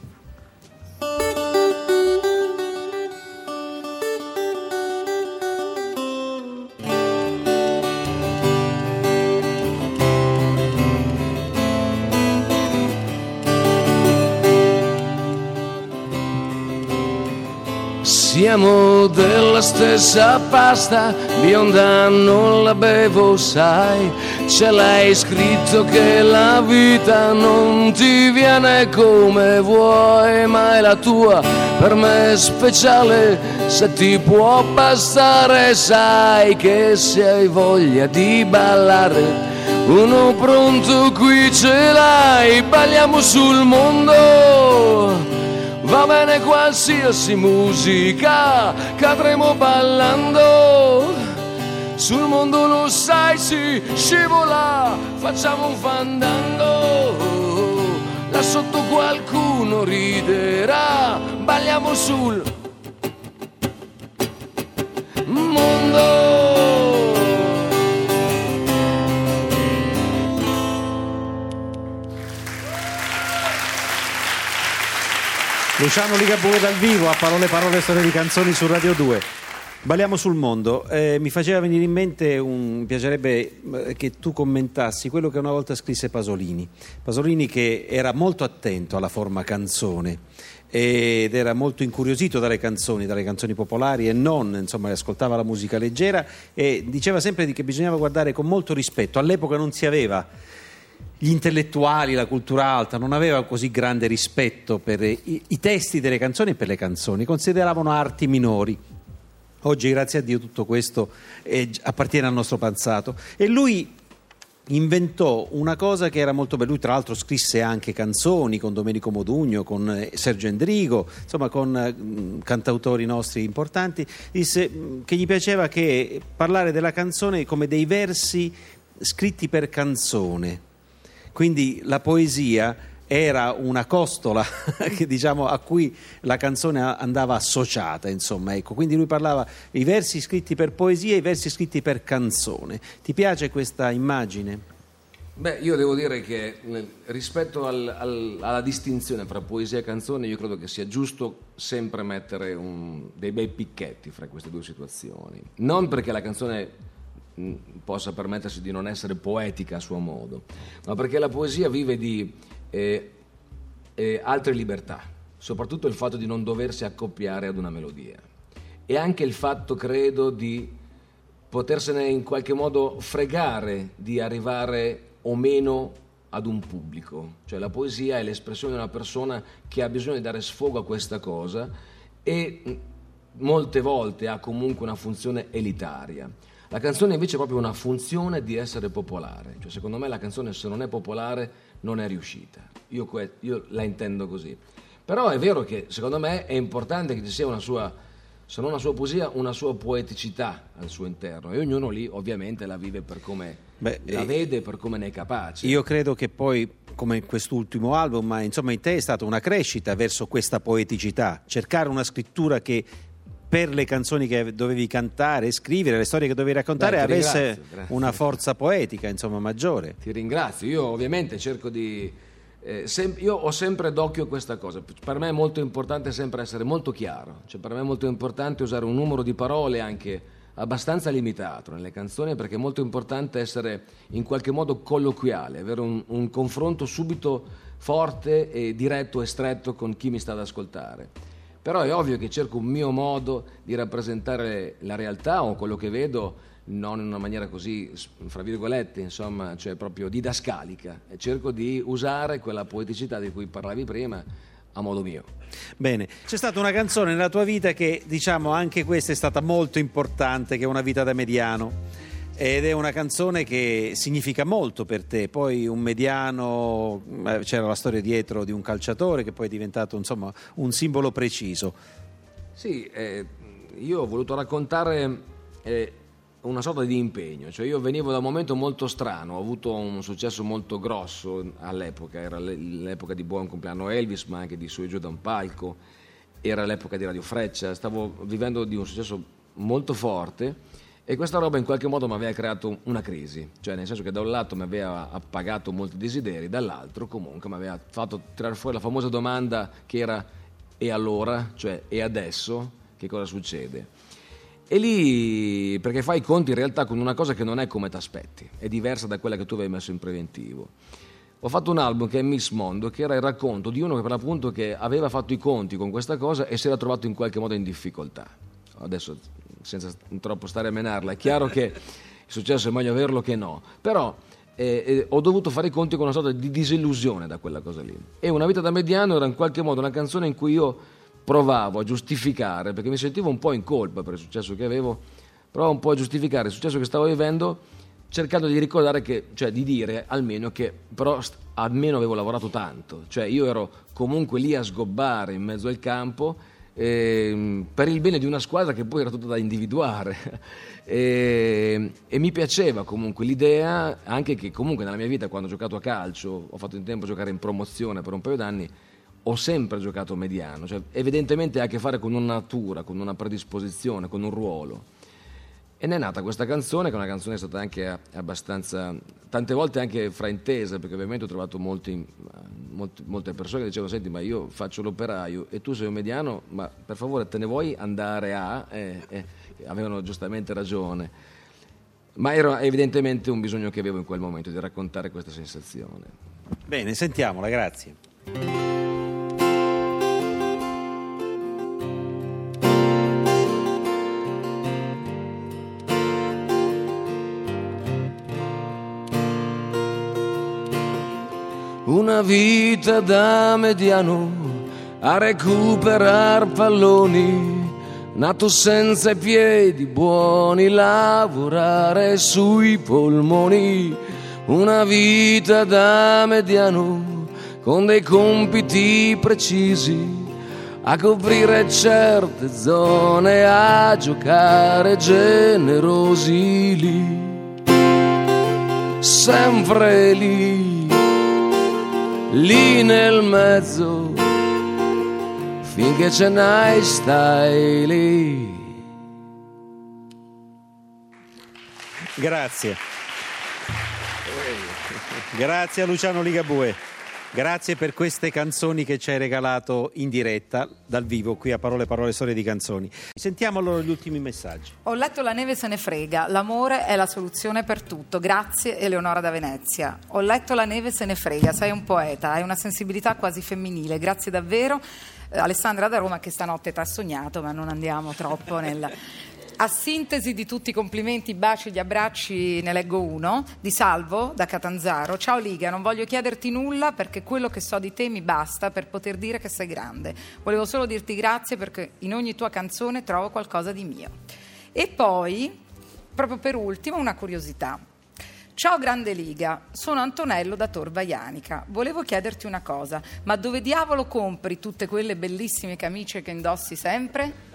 Siamo della stessa pasta, bionda non la bevo, sai. Ce l'hai scritto che la vita non ti viene come vuoi, ma è la tua per me speciale. Se ti può bastare, sai che se hai voglia di ballare. Uno pronto qui ce l'hai, balliamo sul mondo. Va bene qualsiasi musica, cadremo ballando. Sul mondo lo sai, si scivola, facciamo un fandango. Là sotto qualcuno riderà, balliamo sul mondo. Luciano Ligabue dal vivo a parole parole storie di canzoni su Radio 2. Balliamo sul mondo. Eh, mi faceva venire in mente, un, mi piacerebbe eh, che tu commentassi quello che una volta scrisse Pasolini. Pasolini che era molto attento alla forma canzone ed era molto incuriosito dalle canzoni, dalle canzoni popolari e non, insomma, ascoltava la musica leggera e diceva sempre che bisognava guardare con molto rispetto. All'epoca non si aveva gli intellettuali, la cultura alta, non aveva così grande rispetto per i, i testi delle canzoni e per le canzoni, consideravano arti minori. Oggi, grazie a Dio, tutto questo eh, appartiene al nostro passato. E lui inventò una cosa che era molto bella. Lui, tra l'altro, scrisse anche canzoni con Domenico Modugno, con eh, Sergio Endrigo, insomma, con eh, cantautori nostri importanti. Disse che gli piaceva che parlare della canzone come dei versi scritti per canzone. Quindi la poesia era una costola che, diciamo, a cui la canzone andava associata, insomma, ecco. Quindi lui parlava i versi scritti per poesia e i versi scritti per canzone. Ti piace questa immagine? Beh, io devo dire che rispetto al- al- alla distinzione fra poesia e canzone, io credo che sia giusto sempre mettere un- dei bei picchetti fra queste due situazioni. Non perché la canzone possa permettersi di non essere poetica a suo modo, ma perché la poesia vive di eh, eh, altre libertà, soprattutto il fatto di non doversi accoppiare ad una melodia. e anche il fatto, credo, di potersene in qualche modo fregare di arrivare o meno ad un pubblico. Cioè la poesia è l'espressione di una persona che ha bisogno di dare sfogo a questa cosa e molte volte ha comunque una funzione elitaria. La canzone invece è proprio una funzione di essere popolare, cioè secondo me la canzone se non è popolare non è riuscita, io, que- io la intendo così. Però è vero che secondo me è importante che ci sia una sua, se non una sua poesia, una sua poeticità al suo interno e ognuno lì ovviamente la vive per come Beh, la vede, per come ne è capace. Io credo che poi, come in quest'ultimo album, ma insomma in te è stata una crescita verso questa poeticità, cercare una scrittura che per le canzoni che dovevi cantare e scrivere, le storie che dovevi raccontare, ti avesse ringrazio, grazie. una forza poetica, insomma, maggiore. Ti ringrazio, io ovviamente cerco di... eh, sem- io ho sempre d'occhio questa cosa, per me è molto importante sempre essere molto chiaro, cioè per me è molto importante usare un numero di parole anche abbastanza limitato nelle canzoni perché è molto importante essere in qualche modo colloquiale, avere un, un confronto subito forte e diretto e stretto con chi mi sta ad ascoltare. Però è ovvio che cerco un mio modo di rappresentare la realtà o quello che vedo non in una maniera così, fra virgolette, insomma, cioè proprio didascalica. E cerco di usare quella poeticità di cui parlavi prima a modo mio. Bene, c'è stata una canzone nella tua vita che, diciamo, anche questa è stata molto importante, che è Una vita da mediano. Ed è una canzone che significa molto per te. Poi un mediano, eh, c'era la storia dietro di un calciatore che poi è diventato insomma un simbolo preciso. Sì, eh, io ho voluto raccontare eh, una sorta di impegno, cioè io venivo da un momento molto strano, ho avuto un successo molto grosso all'epoca, era l'e- l'epoca di Buon compleanno Elvis, ma anche di Su e Giù da un palco, era l'epoca di Radio Freccia, stavo vivendo di un successo molto forte e questa roba in qualche modo mi aveva creato una crisi, cioè nel senso che da un lato mi aveva appagato molti desideri, dall'altro comunque mi aveva fatto tirare fuori la famosa domanda che era e allora, cioè e adesso, che cosa succede? E lì, perché fai i conti in realtà con una cosa che non è come ti aspetti, è diversa da quella che tu avevi messo in preventivo. Ho fatto un album che è Miss Mondo, che era il racconto di uno che per l'appunto che aveva fatto i conti con questa cosa e si era trovato in qualche modo in difficoltà. Adesso, senza troppo stare a menarla, è chiaro che il successo è meglio averlo che no, però eh, eh, ho dovuto fare i conti con una sorta di disillusione da quella cosa lì. E Una vita da mediano era in qualche modo una canzone in cui io provavo a giustificare, perché mi sentivo un po' in colpa per il successo che avevo, provavo un po' a giustificare il successo che stavo vivendo, cercando di ricordare che, cioè di dire almeno che però st- almeno avevo lavorato tanto, cioè io ero comunque lì a sgobbare in mezzo al campo ehm, per il bene di una squadra che poi era tutta da individuare. E, e mi piaceva comunque l'idea anche che comunque nella mia vita quando ho giocato a calcio ho fatto in tempo a giocare in promozione per un paio d'anni ho sempre giocato mediano. Cioè, evidentemente ha a che fare con una natura con una predisposizione con un ruolo e ne è nata questa canzone, che è una canzone che è stata anche abbastanza, tante volte anche fraintesa, perché ovviamente ho trovato molti, molti- molte persone che dicevano, senti ma io faccio l'operaio e tu sei un mediano, ma per favore te ne vuoi andare a... E, e avevano giustamente ragione. Ma era evidentemente un bisogno che avevo in quel momento di raccontare questa sensazione. Bene, sentiamola, grazie. Vita da mediano a recuperar palloni, nato senza piedi buoni, lavorare sui polmoni. Una vita da mediano con dei compiti precisi, a coprire certe zone, a giocare generosi lì, sempre lì lì nel mezzo, finché ce n'hai stai lì. Grazie. Grazie a Luciano Ligabue. Grazie per queste canzoni che ci hai regalato in diretta dal vivo qui a Parole Parole Storie di Canzoni. Sentiamo allora gli ultimi messaggi. Ho letto La neve se ne frega, l'amore è la soluzione per tutto. Grazie Eleonora da Venezia. Ho letto La neve se ne frega, sei un poeta, hai una sensibilità quasi femminile. Grazie davvero. Eh, Alessandra da Roma che stanotte ti ha sognato, ma non andiamo troppo nel a sintesi di tutti i complimenti, baci, gli abbracci, ne leggo uno, di Salvo da Catanzaro. Ciao Liga, non voglio chiederti nulla perché quello che so di te mi basta per poter dire che sei grande. Volevo solo dirti grazie perché in ogni tua canzone trovo qualcosa di mio. E poi, proprio per ultimo, una curiosità. Ciao Grande Liga, sono Antonello da Torva Ianica. Volevo chiederti una cosa, ma dove diavolo compri tutte quelle bellissime camicie che indossi sempre?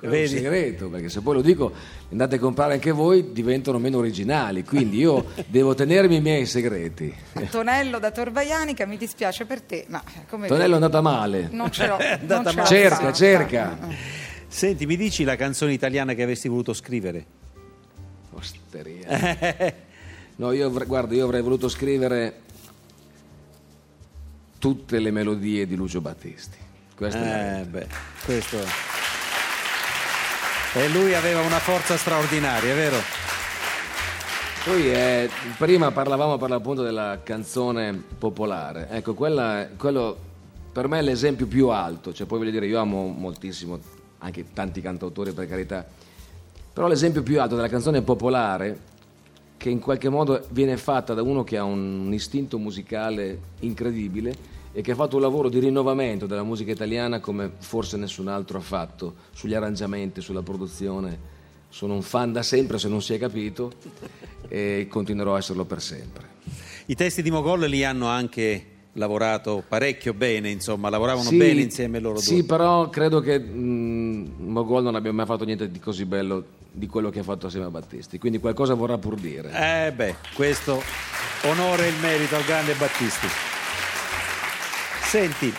È un segreto, perché se poi lo dico andate a comprare anche voi diventano meno originali, quindi io devo tenermi i miei segreti. Antonello da Torvaianica, mi dispiace per te, ma come Tonello è andata male. Non ce l'ho. non ce l'ho cerca, cerca. Senti, mi dici la canzone italiana che avresti voluto scrivere? Osteria. No, io avrei- guarda, io avrei voluto scrivere tutte le melodie di Lucio Battisti. Questa è la Eh, beh, questo è. E lui aveva una forza straordinaria, è vero? Poi eh, prima parlavamo per l'appunto della canzone popolare, ecco, quella, quello per me è l'esempio più alto, cioè poi voglio dire, io amo moltissimo anche tanti cantautori per carità, però l'esempio più alto della canzone popolare che in qualche modo viene fatta da uno che ha un, un istinto musicale incredibile e che ha fatto un lavoro di rinnovamento della musica italiana come forse nessun altro ha fatto sugli arrangiamenti, sulla produzione. Sono un fan da sempre, se non si è capito, e continuerò a esserlo per sempre. I testi di Mogol li hanno anche lavorato parecchio bene, insomma, lavoravano Sì, bene insieme loro Sì, due. però credo che mh, Mogol non abbia mai fatto niente di così bello di quello che ha fatto assieme a Battisti, quindi qualcosa vorrà pur dire. Eh beh, questo onore e il merito al grande Battisti. Senti,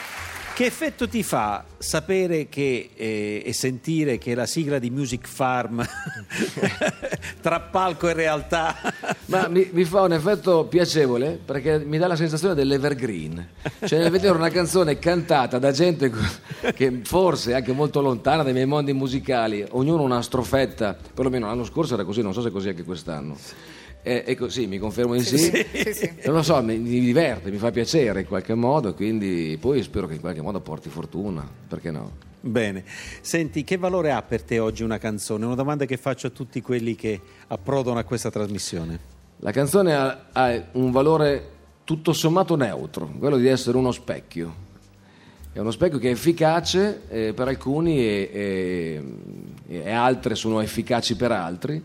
che effetto ti fa sapere che, eh, e sentire che la sigla di Music Farm tra palco e realtà Ma mi, mi fa un effetto piacevole perché mi dà la sensazione dell'evergreen, cioè nel vedere una canzone cantata da gente che forse è anche molto lontana dai miei mondi musicali, ognuno una strofetta, perlomeno l'anno scorso era così, non so se è così anche quest'anno. E, e così, mi confermo in sì. Sì, sì. Non lo so, mi, mi diverte, mi fa piacere in qualche modo, quindi poi spero che in qualche modo porti fortuna, perché no? Bene, senti, che valore ha per te oggi una canzone? Una domanda che faccio a tutti quelli che approdano a questa trasmissione. La canzone ha, ha un valore tutto sommato neutro, quello di essere uno specchio. È uno specchio che è efficace eh, per alcuni e, e- e altre sono efficaci per altri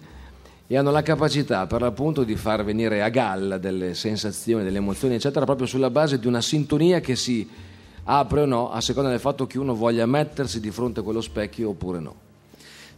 e hanno la capacità per l'appunto di far venire a galla delle sensazioni, delle emozioni, eccetera, proprio sulla base di una sintonia che si apre o no a seconda del fatto che uno voglia mettersi di fronte a quello specchio oppure no.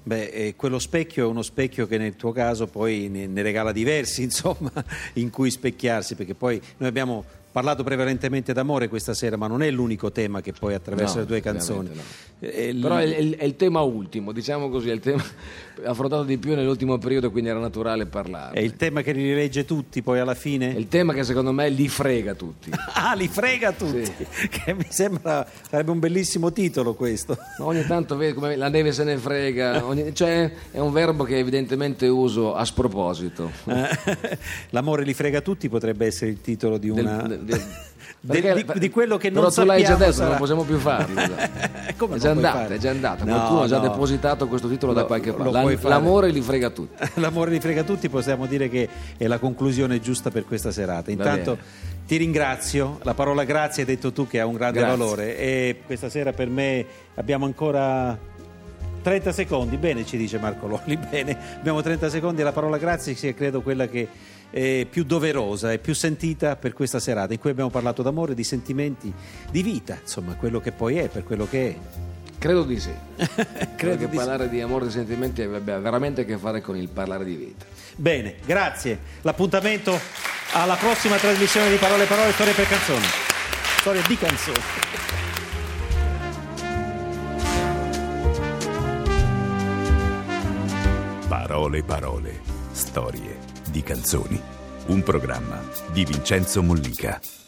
Beh, eh, quello specchio è uno specchio che nel tuo caso poi ne, ne regala diversi, insomma, in cui specchiarsi, perché poi noi abbiamo parlato prevalentemente d'amore questa sera, ma non è l'unico tema che poi attraversa No, le tue canzoni. ovviamente Eh, l- Però è, è il- è il tema ultimo, diciamo così, è il tema affrontato di più nell'ultimo periodo, quindi era naturale parlarne. è il tema che li rilegge tutti poi alla È fine? il tema che secondo me li frega tutti. Ah, li frega tutti! Che mi sembra sarebbe un bellissimo titolo questo. Ma ogni tanto vedi come la neve se ne frega, ogni- cioè è un verbo che evidentemente uso a sproposito. Eh, L'amore li frega tutti potrebbe essere il titolo di una. del- perché- di, di quello che però non tu l'hai già sappiamo detto, sarà- non possiamo più farlo. Come è già andata, fare? è già andata. No, Qualcuno ha già no. depositato questo titolo da Lo- qualche parte. L'amore li frega tutti. L'amore li frega tutti, possiamo dire che è la conclusione giusta per questa serata. Intanto ti ringrazio, la parola grazie hai detto tu che ha un grande Grazie. valore e questa sera per me abbiamo ancora 30 secondi, bene ci dice Marco Lolli, bene, abbiamo 30 secondi la parola grazie sia credo quella che è più doverosa e più sentita per questa serata in cui abbiamo parlato d'amore, di sentimenti, di vita, insomma quello che poi è, per quello che è. Credo di sì. Credo Credo che di sì. parlare di amore e di sentimenti abbia veramente a che fare con il parlare di vita. Bene, grazie. L'appuntamento alla prossima trasmissione di Parole Parole Storie per Canzoni. Storie di canzoni. Parole, parole, storie di canzoni. Un programma di Vincenzo Mollica.